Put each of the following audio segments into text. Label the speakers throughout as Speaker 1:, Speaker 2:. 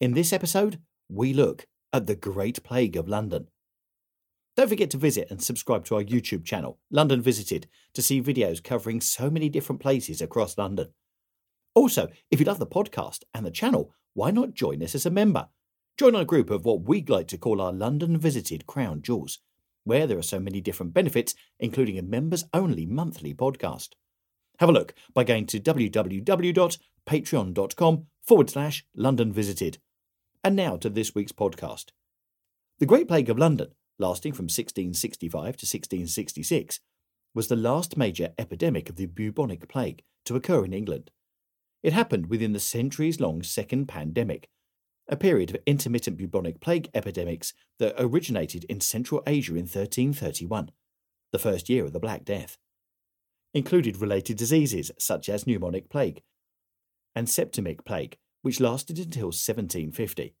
Speaker 1: In this episode, we look at the Great Plague of London. Don't forget to visit and subscribe to our YouTube channel, London Visited, to see videos covering so many different places across London. Also, if you love the podcast and the channel, why not join us as a member? Join our group of what we'd like to call our London Visited Crown Jewels, where there are so many different benefits, including a members only monthly podcast. Have a look by going to www.patreon.com forward slash London Visited. And now to this week's podcast. The Great Plague of London, lasting from 1665 to 1666, was the last major epidemic of the bubonic plague to occur in England. It happened within the centuries long Second Pandemic, a period of intermittent bubonic plague epidemics that originated in Central Asia in 1331, the first year of the Black Death. Included related diseases such as pneumonic plague and septicaemic plague, which lasted until 1750.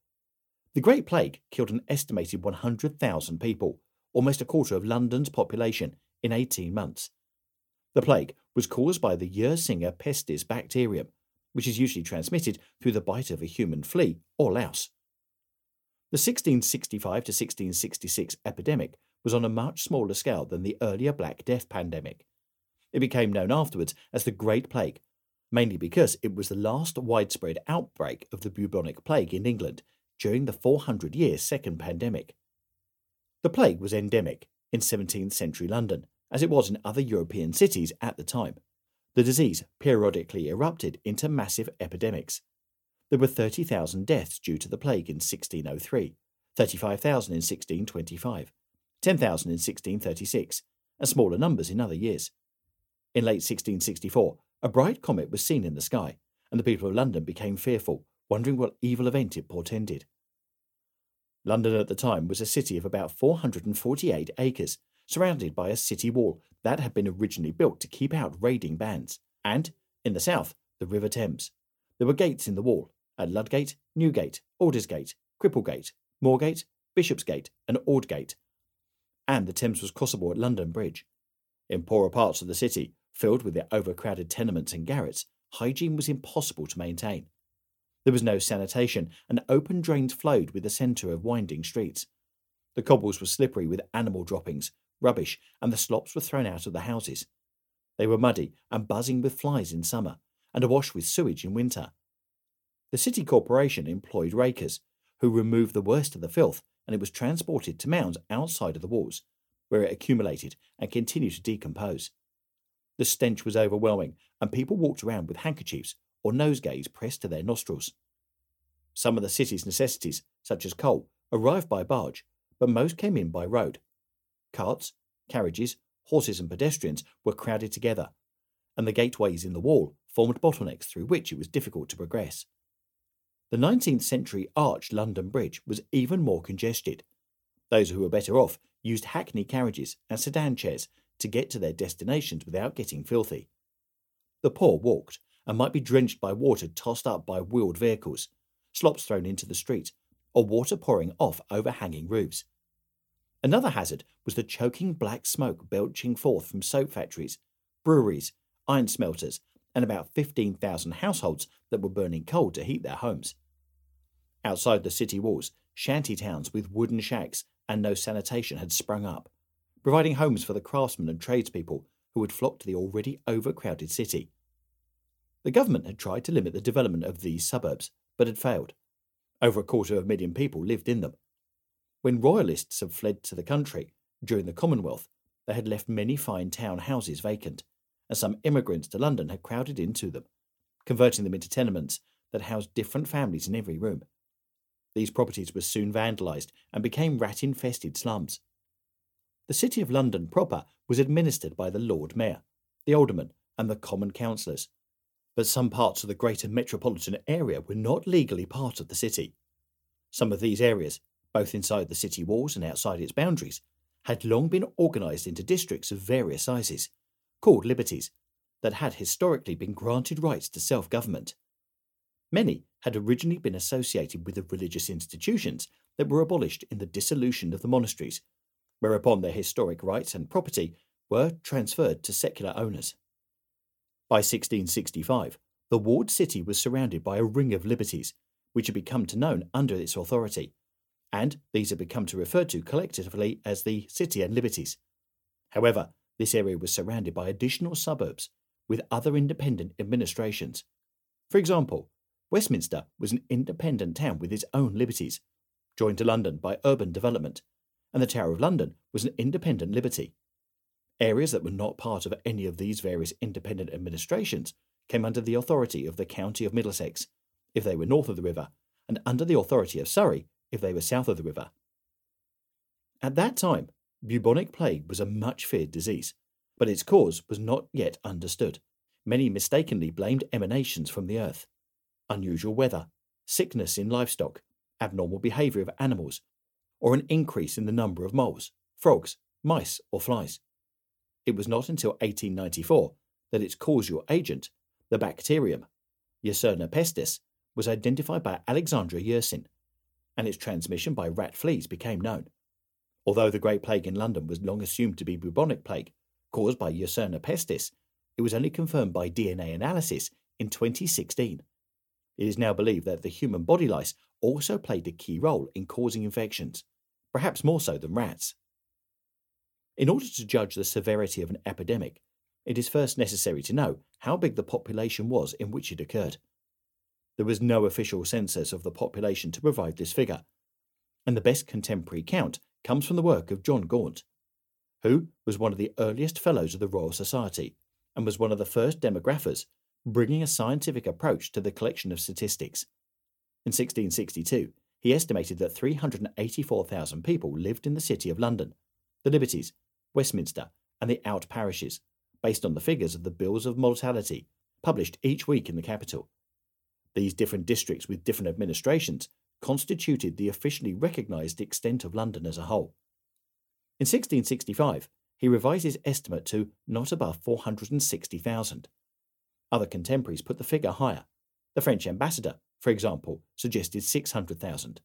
Speaker 1: The Great Plague killed an estimated 100,000 people, almost a quarter of London's population, in 18 months. The plague was caused by the Yersinia pestis bacterium, which is usually transmitted through the bite of a human flea or louse. The 1665 to 1666 epidemic was on a much smaller scale than the earlier Black Death pandemic. It became known afterwards as the Great Plague, mainly because it was the last widespread outbreak of the bubonic plague in England during the 400 year Second Pandemic. The plague was endemic in 17th century London, as it was in other European cities at the time. The disease periodically erupted into massive epidemics. There were 30,000 deaths due to the plague in 1603, 35,000 in 1625, 10,000 in 1636, and smaller numbers in other years. In late 1664, a bright comet was seen in the sky, and the people of London became fearful, wondering what evil event it portended. London at the time was a city of about 448 acres, surrounded by a city wall that had been originally built to keep out raiding bands, and, in the south, the River Thames. There were gates in the wall at Ludgate, Newgate, Aldersgate, Cripplegate, Moorgate, Bishopsgate, and Aldgate. And the Thames was crossable at London Bridge. In poorer parts of the city, filled with their overcrowded tenements and garrets, hygiene was impossible to maintain. There was no sanitation, and open drains flowed with the centre of winding streets. The cobbles were slippery with animal droppings, rubbish, and the slops were thrown out of the houses. They were muddy and buzzing with flies in summer, and awash with sewage in winter. The city corporation employed rakers, who removed the worst of the filth, and it was transported to mounds outside of the walls, where it accumulated and continued to decompose. The stench was overwhelming, and people walked around with handkerchiefs or nosegays pressed to their nostrils. Some of the city's necessities, such as coal, arrived by barge, but most came in by road. Carts, carriages, horses, and pedestrians were crowded together, and the gateways in the wall formed bottlenecks through which it was difficult to progress. The 19th century arched London Bridge was even more congested. Those who were better off used hackney carriages and sedan chairs to get to their destinations without getting filthy. The poor walked and might be drenched by water tossed up by wheeled vehicles, slops thrown into the street, or water pouring off overhanging roofs. Another hazard was the choking black smoke belching forth from soap factories, breweries, iron smelters, and about 15,000 households that were burning coal to heat their homes. Outside the city walls, shanty towns with wooden shacks and no sanitation had sprung up, providing homes for the craftsmen and tradespeople who had flocked to the already overcrowded city. The government had tried to limit the development of these suburbs, but had failed. Over a quarter of a million people lived in them. When royalists had fled to the country during the Commonwealth, they had left many fine town houses vacant, and some immigrants to London had crowded into them, converting them into tenements that housed different families in every room. These properties were soon vandalised and became rat infested slums. The City of London proper was administered by the Lord Mayor, the Aldermen, and the Common Councillors, but some parts of the greater metropolitan area were not legally part of the city. Some of these areas, both inside the city walls and outside its boundaries, had long been organised into districts of various sizes, called liberties, that had historically been granted rights to self government. Many had originally been associated with the religious institutions that were abolished in the dissolution of the monasteries, whereupon their historic rights and property were transferred to secular owners. By 1665, the walled city was surrounded by a ring of liberties, which had become to known under its authority, and these had become to refer to collectively as the City and Liberties. However, this area was surrounded by additional suburbs with other independent administrations. For example, Westminster was an independent town with its own liberties, joined to London by urban development, and the Tower of London was an independent liberty. Areas that were not part of any of these various independent administrations came under the authority of the County of Middlesex, if they were north of the river, and under the authority of Surrey, if they were south of the river. At that time, bubonic plague was a much feared disease, but its cause was not yet understood. Many mistakenly blamed emanations from the earth. Unusual weather, sickness in livestock, abnormal behaviour of animals, or an increase in the number of moles, frogs, mice, or flies. It was not until 1894 that its causal agent, the bacterium Yersinia pestis, was identified by Alexandre Yersin, and its transmission by rat fleas became known. Although the Great Plague in London was long assumed to be bubonic plague, caused by Yersinia pestis, it was only confirmed by DNA analysis in 2016. It is now believed that the human body lice also played a key role in causing infections, perhaps more so than rats. In order to judge the severity of an epidemic, it is first necessary to know how big the population was in which it occurred. There was no official census of the population to provide this figure, and the best contemporary count comes from the work of John Graunt, who was one of the earliest Fellows of the Royal Society and was one of the first demographers, bringing a scientific approach to the collection of statistics. In 1662, he estimated that 384,000 people lived in the City of London, the Liberties, Westminster, and the out parishes, based on the figures of the bills of mortality published each week in the capital. These different districts with different administrations constituted the officially recognised extent of London as a whole. In 1665, he revised his estimate to not above 460,000. Other contemporaries put the figure higher. The French ambassador, for example, suggested 600,000.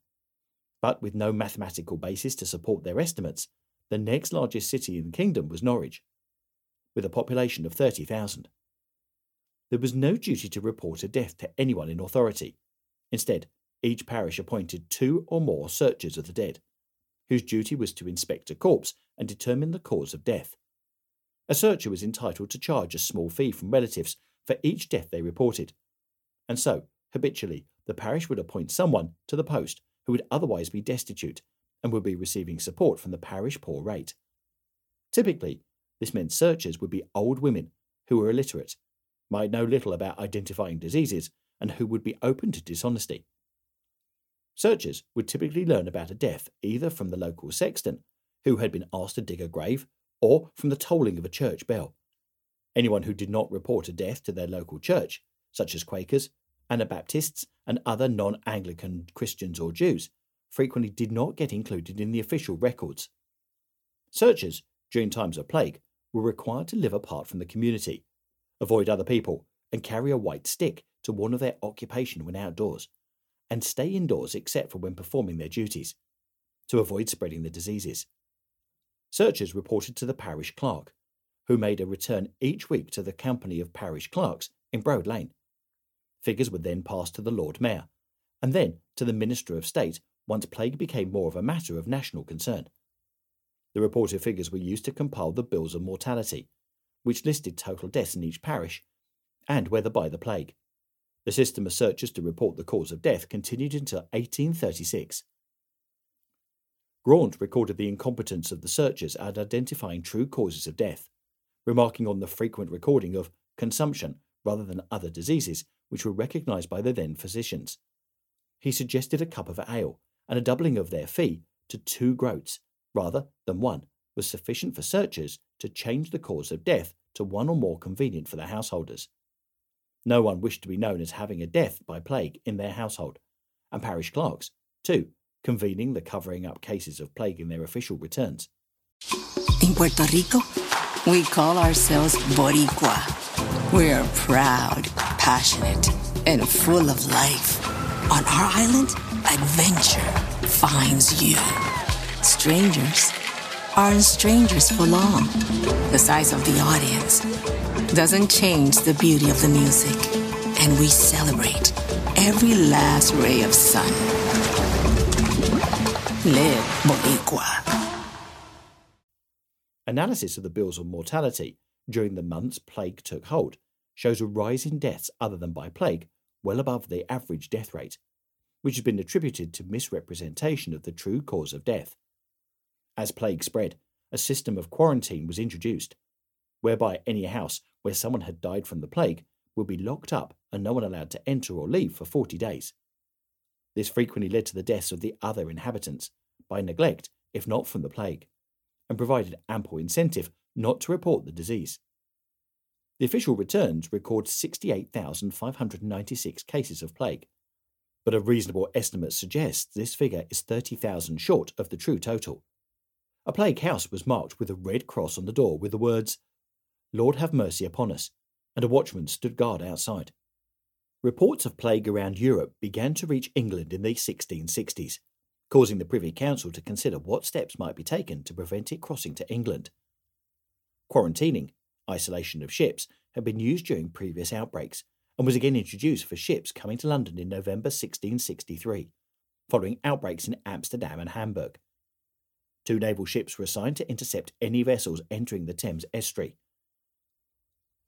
Speaker 1: But with no mathematical basis to support their estimates, the next largest city in the kingdom was Norwich, with a population of 30,000. There was no duty to report a death to anyone in authority. Instead, each parish appointed two or more searchers of the dead, whose duty was to inspect a corpse and determine the cause of death. A searcher was entitled to charge a small fee from relatives for each death they reported, and so, habitually, the parish would appoint someone to the post who would otherwise be destitute and would be receiving support from the parish poor rate. Typically, this meant searchers would be old women who were illiterate, might know little about identifying diseases, and who would be open to dishonesty. Searchers would typically learn about a death either from the local sexton, who had been asked to dig a grave, or from the tolling of a church bell. Anyone who did not report a death to their local church, such as Quakers, Anabaptists, and other non Anglican Christians or Jews, frequently did not get included in the official records. Searchers, during times of plague, were required to live apart from the community, avoid other people, and carry a white stick to warn of their occupation when outdoors, and stay indoors except for when performing their duties, to avoid spreading the diseases. Searchers reported to the parish clerk, who made a return each week to the company of parish clerks in Broad Lane. Figures were then passed to the Lord Mayor, and then to the Minister of State once plague became more of a matter of national concern. The reported figures were used to compile the bills of mortality, which listed total deaths in each parish and whether by the plague. The system of searches to report the cause of death continued until 1836. Graunt recorded the incompetence of the searchers at identifying true causes of death, remarking on the frequent recording of consumption rather than other diseases which were recognised by the then physicians. He suggested a cup of ale and a doubling of their fee to two groats rather than one was sufficient for searchers to change the cause of death to one or more convenient for the householders. No one wished to be known as having a death by plague in their household, and parish clerks, too, convening the covering up cases of plague in their official returns.
Speaker 2: In Puerto Rico, we call ourselves Boricua. We're proud, passionate, and full of life. On our island, adventure finds you. Strangers aren't strangers for long. The size of the audience doesn't change the beauty of the music, and we celebrate every last ray of sun. Live Boricua.
Speaker 1: Analysis of the bills of mortality during the months plague took hold shows a rise in deaths other than by plague, well above the average death rate, which has been attributed to misrepresentation of the true cause of death. As plague spread, a system of quarantine was introduced, whereby any house where someone had died from the plague would be locked up and no one allowed to enter or leave for 40 days. This frequently led to the deaths of the other inhabitants by neglect, if not from the plague, and provided ample incentive not to report the disease. The official returns record 68,596 cases of plague, but a reasonable estimate suggests this figure is 30,000 short of the true total. A plague house was marked with a red cross on the door with the words, Lord have mercy upon us, and a watchman stood guard outside. Reports of plague around Europe began to reach England in the 1660s, causing the Privy Council to consider what steps might be taken to prevent it crossing to England. Quarantining, isolation of ships, had been used during previous outbreaks and was again introduced for ships coming to London in November 1663, following outbreaks in Amsterdam and Hamburg. Two naval ships were assigned to intercept any vessels entering the Thames estuary.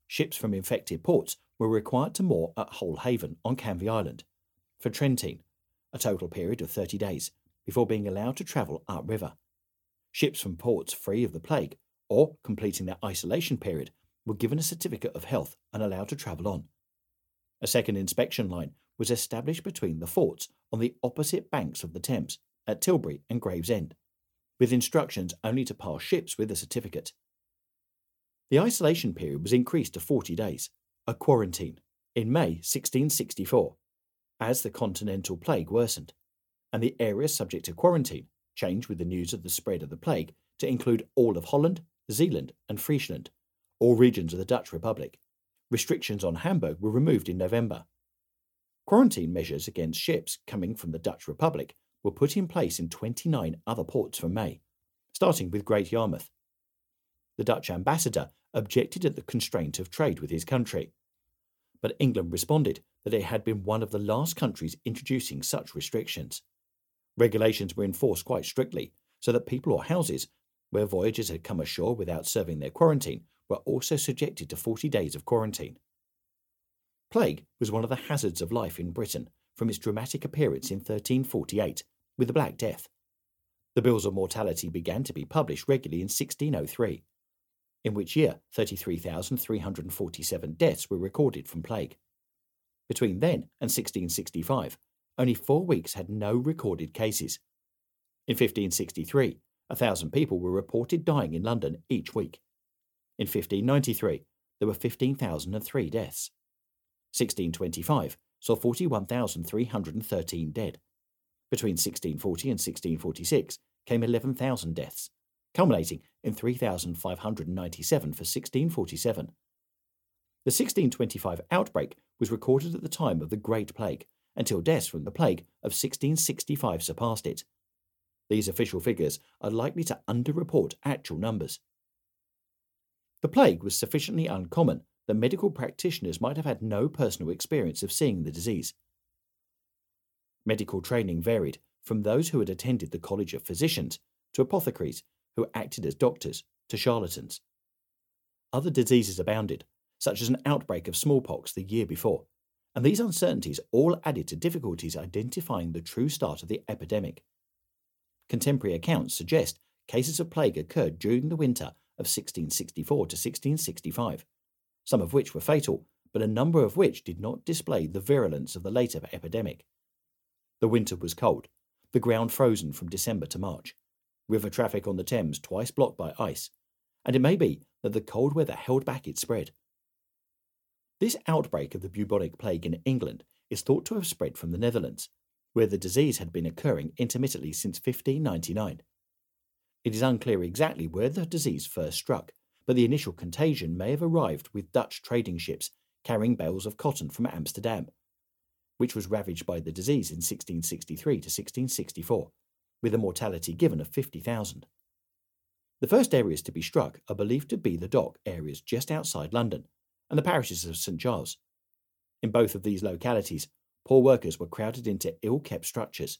Speaker 1: Ships from infected ports were required to moor at Hole Haven on Canvey Island for Trentine, a total period of 30 days, before being allowed to travel upriver. Ships from ports free of the plague or completing their isolation period were given a certificate of health and allowed to travel on. A second inspection line was established between the forts on the opposite banks of the Thames at Tilbury and Gravesend, with instructions only to pass ships with a certificate. The isolation period was increased to 40 days, a quarantine, in May 1664, as the continental plague worsened and the areas subject to quarantine changed with the news of the spread of the plague to include all of Holland, Zeeland, and Friesland, all regions of the Dutch Republic. Restrictions on Hamburg were removed in November. Quarantine measures against ships coming from the Dutch Republic were put in place in 29 other ports from May, starting with Great Yarmouth. The Dutch ambassador objected at the constraint of trade with his country, but England responded that it had been one of the last countries introducing such restrictions. Regulations were enforced quite strictly, so that people or houses where voyagers had come ashore without serving their quarantine were also subjected to 40 days of quarantine. Plague was one of the hazards of life in Britain from its dramatic appearance in 1348 with the Black Death. The bills of mortality began to be published regularly in 1603, in which year 33,347 deaths were recorded from plague. Between then and 1665, only four weeks had no recorded cases. In 1563, a thousand people were reported dying in London each week. In 1593, there were 15,003 deaths. 1625 saw 41,313 dead. Between 1640 and 1646 came 11,000 deaths, culminating in 3,597 for 1647. The 1625 outbreak was recorded at the time of the Great Plague, until deaths from the plague of 1665 surpassed it. These official figures are likely to underreport actual numbers. The plague was sufficiently uncommon that medical practitioners might have had no personal experience of seeing the disease. Medical training varied from those who had attended the College of Physicians to apothecaries who acted as doctors to charlatans. Other diseases abounded, such as an outbreak of smallpox the year before, and these uncertainties all added to difficulties identifying the true start of the epidemic. Contemporary accounts suggest cases of plague occurred during the winter of 1664 to 1665, some of which were fatal, but a number of which did not display the virulence of the later epidemic. The winter was cold, the ground frozen from December to March, river traffic on the Thames twice blocked by ice, and it may be that the cold weather held back its spread. This outbreak of the bubonic plague in England is thought to have spread from the Netherlands, where the disease had been occurring intermittently since 1599. It is unclear exactly where the disease first struck, but the initial contagion may have arrived with Dutch trading ships carrying bales of cotton from Amsterdam, which was ravaged by the disease in 1663 to 1664, with a mortality given of 50,000. The first areas to be struck are believed to be the dock areas just outside London and the parishes of St Giles. In both of these localities, poor workers were crowded into ill kept structures.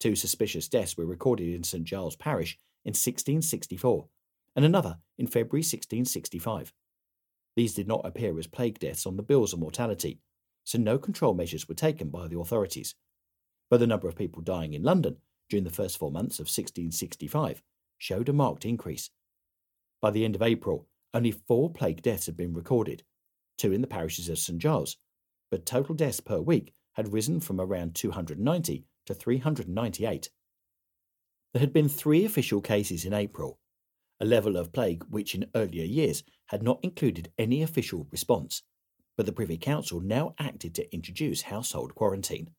Speaker 1: Two suspicious deaths were recorded in St Giles Parish in 1664 and another in February 1665. These did not appear as plague deaths on the bills of mortality, so no control measures were taken by the authorities. But the number of people dying in London during the first four months of 1665 showed a marked increase. By the end of April, only four plague deaths had been recorded, two in the parishes of St Giles, but total deaths per week had risen from around 290 to 398. There had been three official cases in April, a level of plague which in earlier years had not included any official response, but the Privy Council now acted to introduce household quarantine.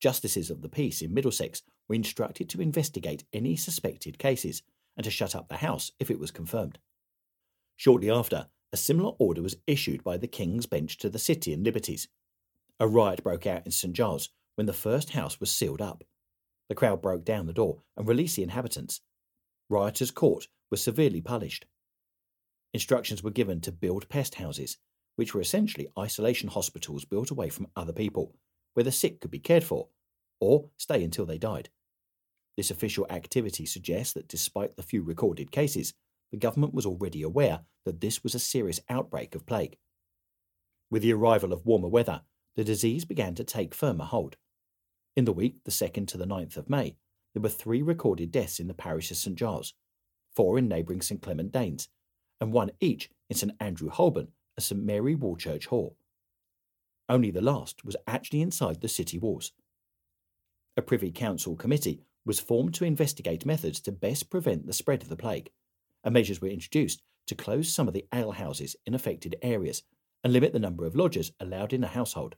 Speaker 1: Justices of the peace in Middlesex were instructed to investigate any suspected cases and to shut up the house if it was confirmed. Shortly after, a similar order was issued by the King's Bench to the City and Liberties. A riot broke out in St Giles when the first house was sealed up. The crowd broke down the door and released the inhabitants. Rioters caught were severely punished. Instructions were given to build pest houses, which were essentially isolation hospitals built away from other people, where the sick could be cared for, or stay until they died. This official activity suggests that despite the few recorded cases, the government was already aware that this was a serious outbreak of plague. With the arrival of warmer weather, the disease began to take firmer hold. In the week, the 2nd to the 9th of May, there were three recorded deaths in the parish of St Giles, four in neighbouring St Clement Danes, and one each in St Andrew Holborn and St Mary Woolchurch Haw. Only the last was actually inside the city walls. A Privy Council committee was formed to investigate methods to best prevent the spread of the plague, and measures were introduced to close some of the alehouses in affected areas and limit the number of lodgers allowed in a household.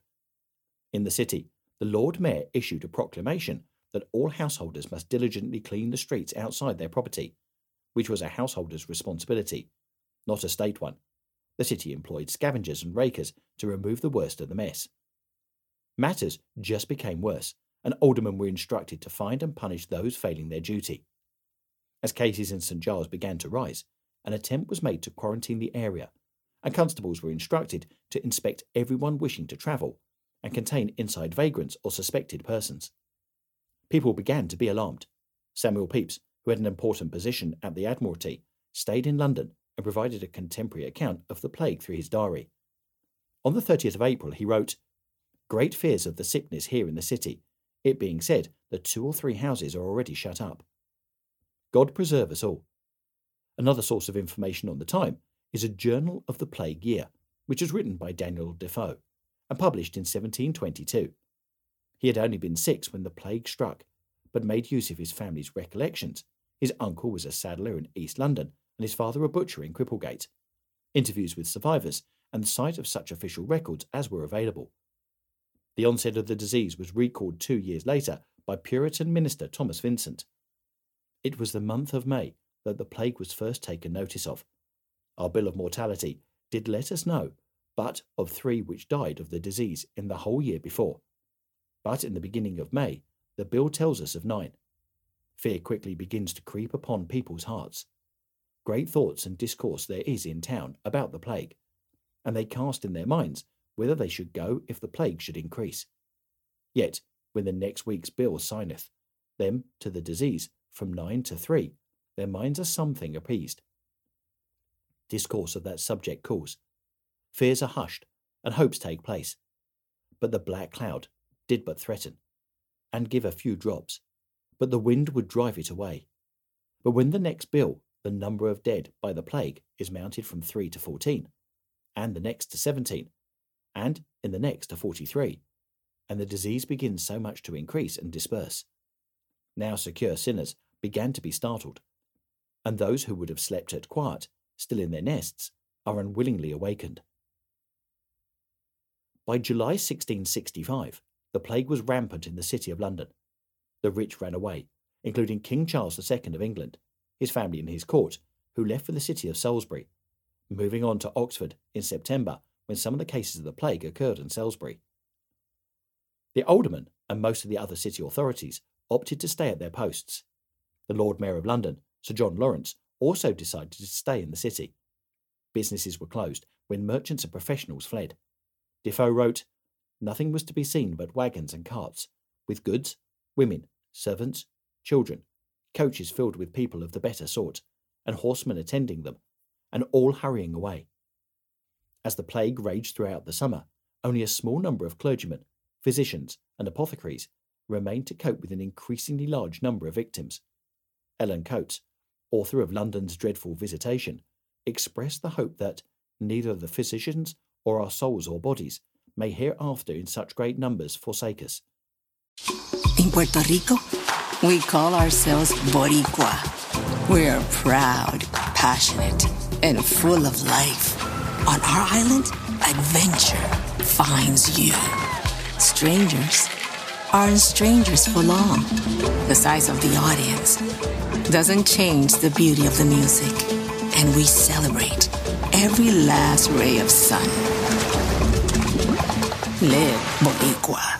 Speaker 1: In the city, the Lord Mayor issued a proclamation that all householders must diligently clean the streets outside their property, which was a householder's responsibility, not a state one. The city employed scavengers and rakers to remove the worst of the mess. Matters just became worse, and aldermen were instructed to find and punish those failing their duty. As cases in St Giles began to rise, an attempt was made to quarantine the area, and constables were instructed to inspect everyone wishing to travel and contain inside vagrants or suspected persons. People began to be alarmed. Samuel Pepys, who had an important position at the Admiralty, stayed in London and provided a contemporary account of the plague through his diary. On the 30th of April, he wrote, Great fears of the sickness here in the city, it being said that two or three houses are already shut up. God preserve us all. Another source of information on the time is a Journal of the Plague Year, which was written by Daniel Defoe and published in 1722. He had only been six when the plague struck, but made use of his family's recollections. His uncle was a saddler in East London, and his father a butcher in Cripplegate. Interviews with survivors, and the sight of such official records as were available. The onset of the disease was recalled two years later by Puritan minister Thomas Vincent. It was the month of May that the plague was first taken notice of. Our bill of mortality did let us know but of three which died of the disease in the whole year before. But in the beginning of May, the bill tells us of nine. Fear quickly begins to creep upon people's hearts. Great thoughts and discourse there is in town about the plague, and they cast in their minds whether they should go if the plague should increase. Yet, when the next week's bill signeth them to the disease from nine to three, their minds are something appeased. Discourse of that subject cools. Fears are hushed, and hopes take place. but the black cloud did but threaten, and give a few drops, but the wind would drive it away. But when the next bill, the number of dead by the plague is mounted from 3 to 14, and the next to 17, and in the next to 43, and the disease begins so much to increase and disperse. Now secure sinners began to be startled, and those who would have slept at quiet, still in their nests, are unwillingly awakened. By July 1665, the plague was rampant in the city of London. The rich ran away, including King Charles II of England, his family and his court, who left for the city of Salisbury, moving on to Oxford in September when some of the cases of the plague occurred in Salisbury. The aldermen and most of the other city authorities opted to stay at their posts. The Lord Mayor of London, Sir John Lawrence, also decided to stay in the city. Businesses were closed when merchants and professionals fled. Defoe wrote, Nothing was to be seen but wagons and carts, with goods, women, servants, children, coaches filled with people of the better sort, and horsemen attending them, and all hurrying away. As the plague raged throughout the summer, only a small number of clergymen, physicians, and apothecaries remained to cope with an increasingly large number of victims. Ellen Coates, author of London's Dreadful Visitation, expressed the hope that neither the physicians or our souls or bodies may hereafter in such great numbers forsake us.
Speaker 2: In Puerto Rico, we call ourselves Boricua. We're proud, passionate, and full of life. On our island, adventure finds you. Strangers aren't strangers for long. The size of the audience doesn't change the beauty of the music, and we celebrate every last ray of sun. Live Boricua.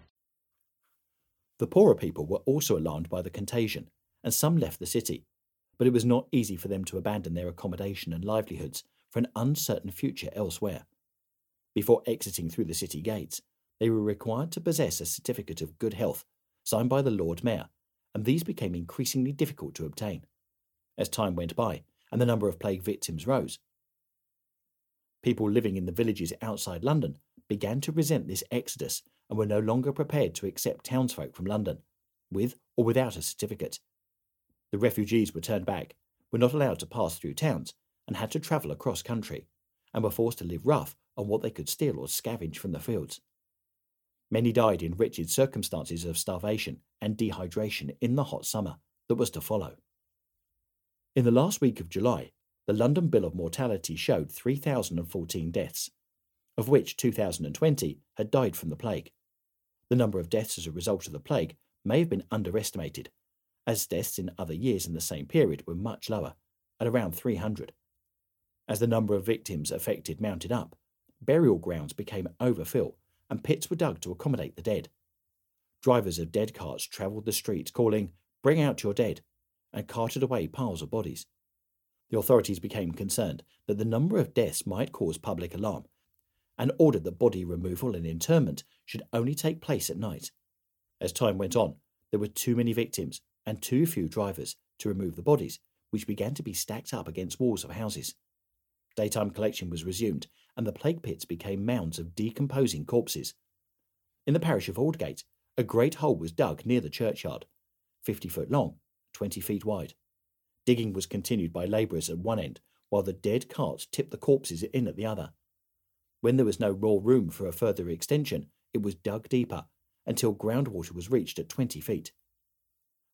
Speaker 1: The poorer people were also alarmed by the contagion, and some left the city, but it was not easy for them to abandon their accommodation and livelihoods for an uncertain future elsewhere. Before exiting through the city gates, they were required to possess a certificate of good health signed by the Lord Mayor, and these became increasingly difficult to obtain. As time went by and the number of plague victims rose, people living in the villages outside London began to resent this exodus and were no longer prepared to accept townsfolk from London, with or without a certificate. The refugees were turned back, were not allowed to pass through towns, and had to travel across country, and were forced to live rough on what they could steal or scavenge from the fields. Many died in wretched circumstances of starvation and dehydration in the hot summer that was to follow. In the last week of July, the London Bill of Mortality showed 3,014 deaths, of which 2,020 had died from the plague. The number of deaths as a result of the plague may have been underestimated, as deaths in other years in the same period were much lower, at around 300. As the number of victims affected mounted up, burial grounds became overfilled and pits were dug to accommodate the dead. Drivers of dead carts travelled the streets calling, Bring out your dead, and carted away piles of bodies. The authorities became concerned that the number of deaths might cause public alarm and ordered that body removal and interment should only take place at night. As time went on, there were too many victims and too few drivers to remove the bodies, which began to be stacked up against walls of houses. Daytime collection was resumed, and the plague pits became mounds of decomposing corpses. In the parish of Aldgate, a great hole was dug near the churchyard, 50 foot long, 20 feet wide. Digging was continued by labourers at one end, while the dead carts tipped the corpses in at the other. When there was no raw room for a further extension, it was dug deeper until groundwater was reached at 20 feet.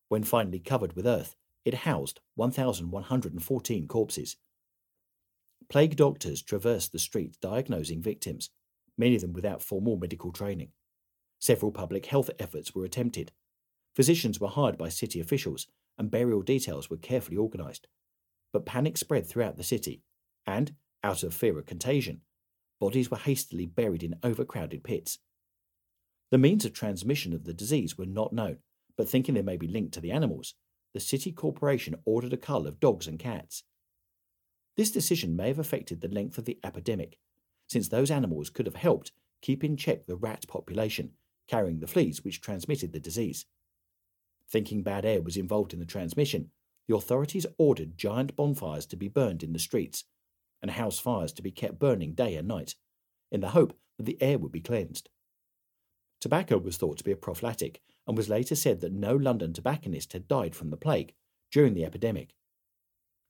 Speaker 1: When finally covered with earth, it housed 1,114 corpses. Plague doctors traversed the streets diagnosing victims, many of them without formal medical training. Several public health efforts were attempted. Physicians were hired by city officials, and burial details were carefully organised. But panic spread throughout the city, and, out of fear of contagion, bodies were hastily buried in overcrowded pits. The means of transmission of the disease were not known, but thinking they may be linked to the animals, the city corporation ordered a cull of dogs and cats. This decision may have affected the length of the epidemic, since those animals could have helped keep in check the rat population carrying the fleas which transmitted the disease. Thinking bad air was involved in the transmission, the authorities ordered giant bonfires to be burned in the streets and house fires to be kept burning day and night, in the hope that the air would be cleansed. Tobacco was thought to be a prophylactic and was later said that no London tobacconist had died from the plague during the epidemic.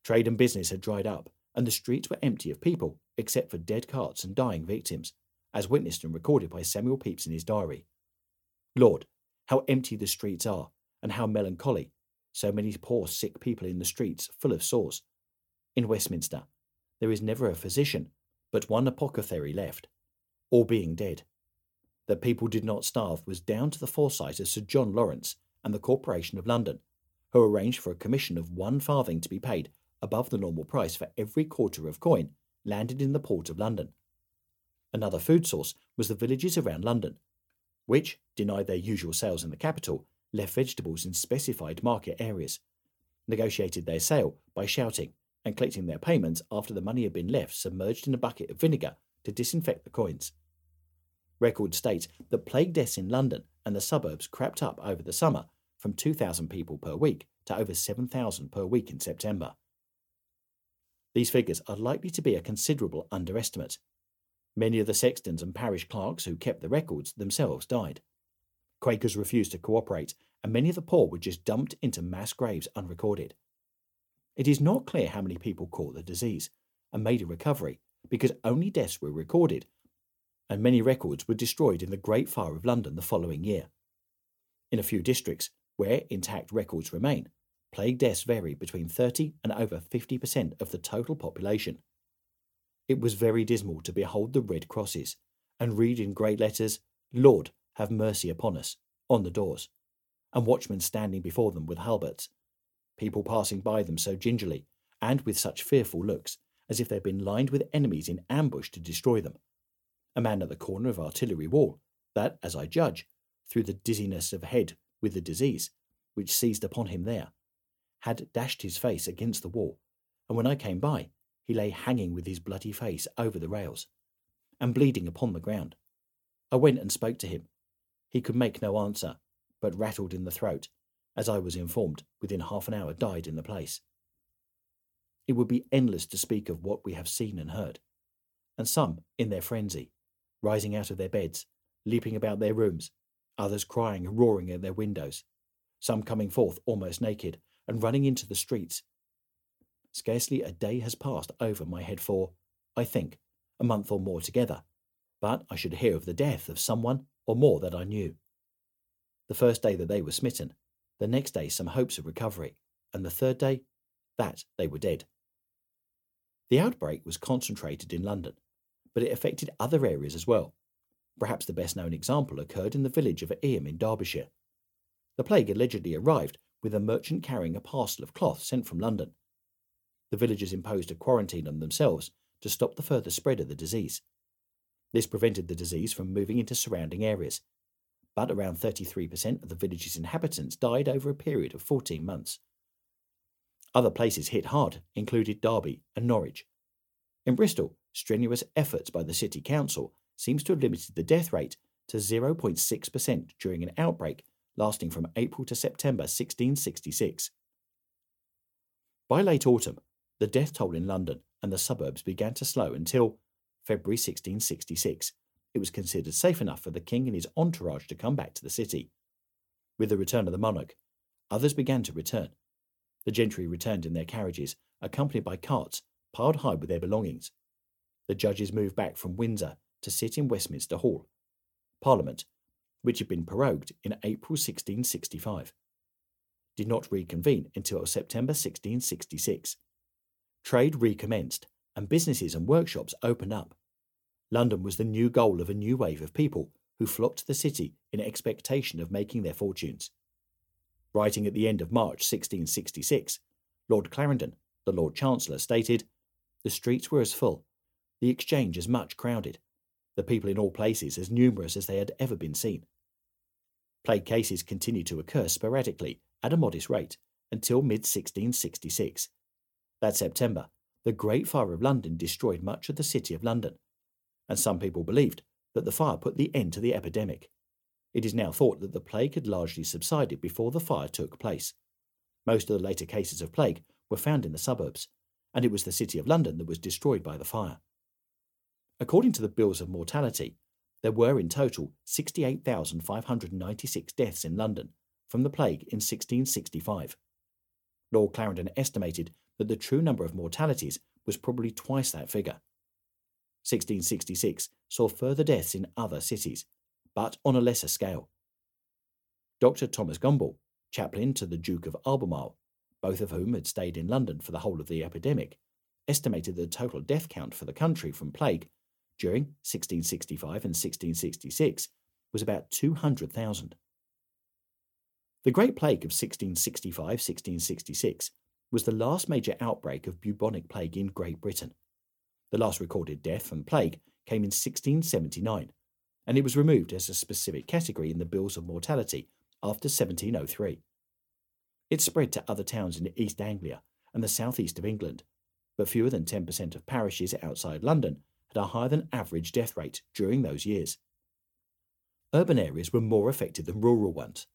Speaker 1: Trade and business had dried up, and the streets were empty of people except for dead carts and dying victims, as witnessed and recorded by Samuel Pepys in his diary. Lord, how empty the streets are, and how melancholy, so many poor sick people in the streets full of sores. In Westminster, there is never a physician, but one apothecary left, all being dead. That people did not starve was down to the foresight of Sir John Lawrence and the Corporation of London, who arranged for a commission of one farthing to be paid above the normal price for every quarter of coin landed in the port of London. Another food source was the villages around London, which, denied their usual sales in the capital, left vegetables in specified market areas, negotiated their sale by shouting, and collecting their payments after the money had been left submerged in a bucket of vinegar to disinfect the coins. Records state that plague deaths in London and the suburbs crept up over the summer from 2,000 people per week to over 7,000 per week in September. These figures are likely to be a considerable underestimate. Many of the sextons and parish clerks who kept the records themselves died. Quakers refused to cooperate, and many of the poor were just dumped into mass graves unrecorded. It is not clear how many people caught the disease and made a recovery because only deaths were recorded, and many records were destroyed in the Great Fire of London the following year. In a few districts, where intact records remain, plague deaths vary between 30 and over 50% of the total population. It was very dismal to behold the red crosses and read in great letters, Lord, have mercy upon us, on the doors, and watchmen standing before them with halberts people passing by them so gingerly, and with such fearful looks, as if they had been lined with enemies in ambush to destroy them. A man at the corner of Artillery Wall, that, as I judge, through the dizziness of head with the disease, which seized upon him there, had dashed his face against the wall, and when I came by, he lay hanging with his bloody face over the rails, and bleeding upon the ground. I went and spoke to him. He could make no answer, but rattled in the throat, as I was informed, within half an hour died in the place. It would be endless to speak of what we have seen and heard, and some, in their frenzy, rising out of their beds, leaping about their rooms, others crying and roaring at their windows, some coming forth almost naked and running into the streets. Scarcely a day has passed over my head for, I think, a month or more together, but I should hear of the death of someone or more that I knew. The first day that they were smitten, the next day, some hopes of recovery, and the third day, that they were dead. The outbreak was concentrated in London, but it affected other areas as well. Perhaps the best known example occurred in the village of Eyam in Derbyshire. The plague allegedly arrived with a merchant carrying a parcel of cloth sent from London. The villagers imposed a quarantine on themselves to stop the further spread of the disease. This prevented the disease from moving into surrounding areas, but around 33% of the village's inhabitants died over a period of 14 months. Other places hit hard included Derby and Norwich. In Bristol, strenuous efforts by the city council seems to have limited the death rate to 0.6% during an outbreak lasting from April to September 1666. By late autumn, the death toll in London and the suburbs began to slow until February 1666, it was considered safe enough for the king and his entourage to come back to the city. With the return of the monarch, others began to return. The gentry returned in their carriages, accompanied by carts piled high with their belongings. The judges moved back from Windsor to sit in Westminster Hall. Parliament, which had been prorogued in April 1665, did not reconvene until September 1666. Trade recommenced, and businesses and workshops opened up. London was the new goal of a new wave of people who flocked to the city in expectation of making their fortunes. Writing at the end of March 1666, Lord Clarendon, the Lord Chancellor, stated, The streets were as full, the exchange as much crowded, the people in all places as numerous as they had ever been seen. Plague cases continued to occur sporadically at a modest rate until mid 1666. That September, the Great Fire of London destroyed much of the city of London, and some people believed that the fire put the end to the epidemic. It is now thought that the plague had largely subsided before the fire took place. Most of the later cases of plague were found in the suburbs, and it was the city of London that was destroyed by the fire. According to the bills of mortality, there were in total 68,596 deaths in London from the plague in 1665. Lord Clarendon estimated that the true number of mortalities was probably twice that figure. 1666 saw further deaths in other cities, but on a lesser scale. Dr. Thomas Gumble, chaplain to the Duke of Albemarle, both of whom had stayed in London for the whole of the epidemic, estimated the total death count for the country from plague during 1665 and 1666 was about 200,000. The Great Plague of 1665 1666 was the last major outbreak of bubonic plague in Great Britain. The last recorded death from plague came in 1679, and it was removed as a specific category in the Bills of Mortality after 1703. It spread to other towns in East Anglia and the southeast of England, but fewer than 10% of parishes outside London had a higher than average death rate during those years. Urban areas were more affected than rural ones.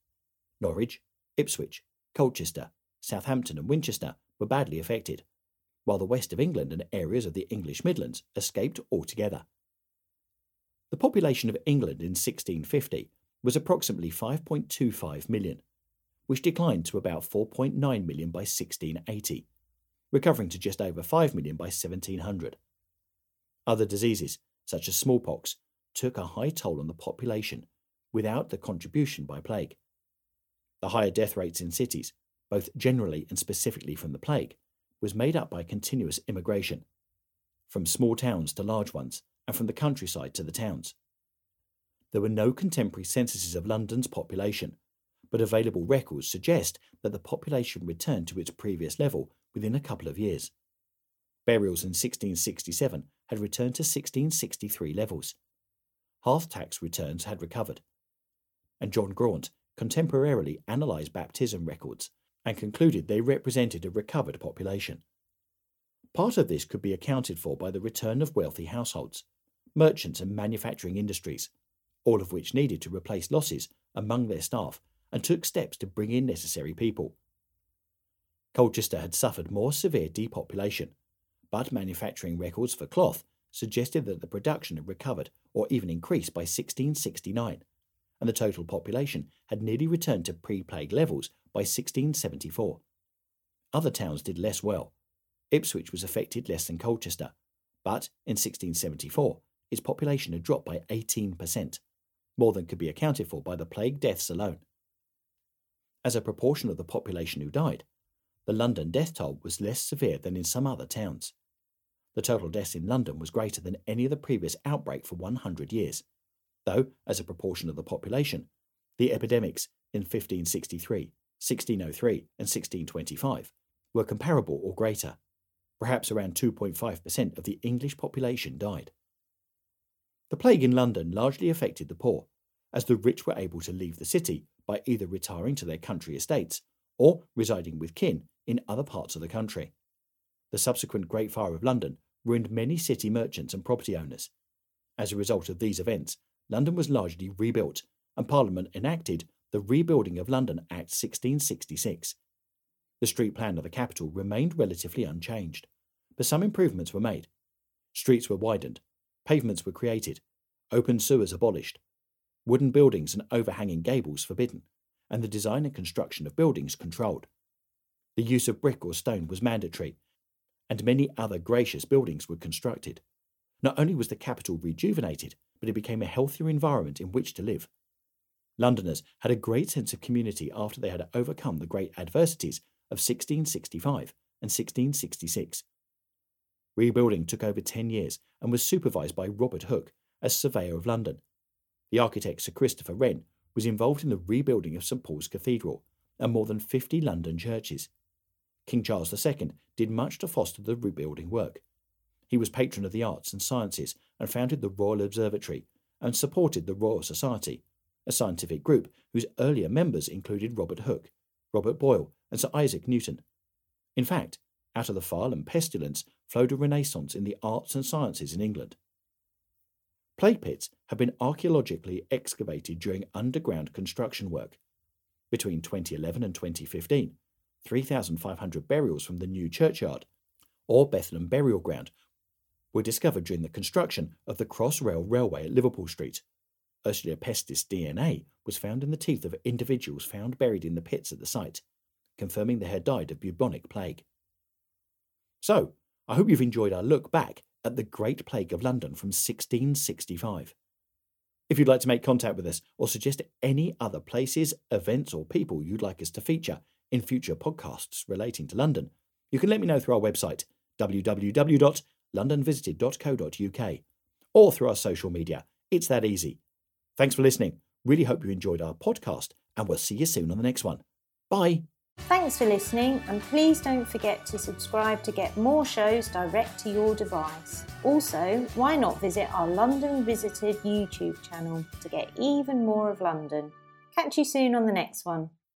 Speaker 1: Norwich, Ipswich, Colchester, Southampton, and Winchester were badly affected, while the west of England and areas of the English Midlands escaped altogether. The population of England in 1650 was approximately 5.25 million, which declined to about 4.9 million by 1680, recovering to just over 5 million by 1700. Other diseases, such as smallpox, took a high toll on the population without the contribution by plague. The higher death rates in cities, both generally and specifically from the plague, was made up by continuous immigration, from small towns to large ones, and from the countryside to the towns. There were no contemporary censuses of London's population, but available records suggest that the population returned to its previous level within a couple of years. Burials in 1667 had returned to 1663 levels. Hearth tax returns had recovered. And John Graunt contemporarily analysed baptism records and concluded they represented a recovered population. Part of this could be accounted for by the return of wealthy households, merchants, and manufacturing industries, all of which needed to replace losses among their staff and took steps to bring in necessary people. Colchester had suffered more severe depopulation, but manufacturing records for cloth suggested that the production had recovered or even increased by 1669, and the total population had nearly returned to pre plague levels by 1674. Other towns did less well. Ipswich was affected less than Colchester, but in 1674 its population had dropped by 18%, more than could be accounted for by the plague deaths alone. As a proportion of the population who died, the London death toll was less severe than in some other towns. The total deaths in London was greater than any of the previous outbreak for 100 years, though, as a proportion of the population, the epidemics in 1563, 1603, and 1625 were comparable or greater. Perhaps around 2.5% of the English population died. The plague in London largely affected the poor, as the rich were able to leave the city by either retiring to their country estates or residing with kin in other parts of the country. The subsequent Great Fire of London ruined many city merchants and property owners. As a result of these events, London was largely rebuilt, and Parliament enacted the Rebuilding of London Act 1666. The street plan of the capital remained relatively unchanged, but some improvements were made. Streets were widened, pavements were created, open sewers abolished, wooden buildings and overhanging gables forbidden, and the design and construction of buildings controlled. The use of brick or stone was mandatory, and many other gracious buildings were constructed. Not only was the capital rejuvenated, but it became a healthier environment in which to live. Londoners had a great sense of community after they had overcome the great adversities of 1665 and 1666. Rebuilding took over 10 years and was supervised by Robert Hooke as Surveyor of London. The architect Sir Christopher Wren was involved in the rebuilding of St Paul's Cathedral and more than 50 London churches. King Charles II did much to foster the rebuilding work. He was patron of the arts and sciences and founded the Royal Observatory and supported the Royal Society, a scientific group whose earlier members included Robert Hooke, Robert Boyle, and Sir Isaac Newton. In fact, out of the fire and pestilence flowed a renaissance in the arts and sciences in England. Plague pits have been archaeologically excavated during underground construction work. Between 2011 and 2015, 3,500 burials from the new churchyard, or Bethlehem Burial Ground, were discovered during the construction of the Crossrail Railway at Liverpool Street. Yersinia pestis DNA was found in the teeth of individuals found buried in the pits at the site, confirming they had died of bubonic plague. So, I hope you've enjoyed our look back at the Great Plague of London from 1665. If you'd like to make contact with us or suggest any other places, events, or people you'd like us to feature in future podcasts relating to London, you can let me know through our website, www.londonvisited.co.uk, or through our social media. It's that easy. Thanks for listening. Really hope you enjoyed our podcast, and we'll see you soon on the next one. Bye.
Speaker 3: Thanks for listening, and please don't forget to subscribe to get more shows direct to your device. Also, why not visit our London Visited YouTube channel to get even more of London? Catch you soon on the next one.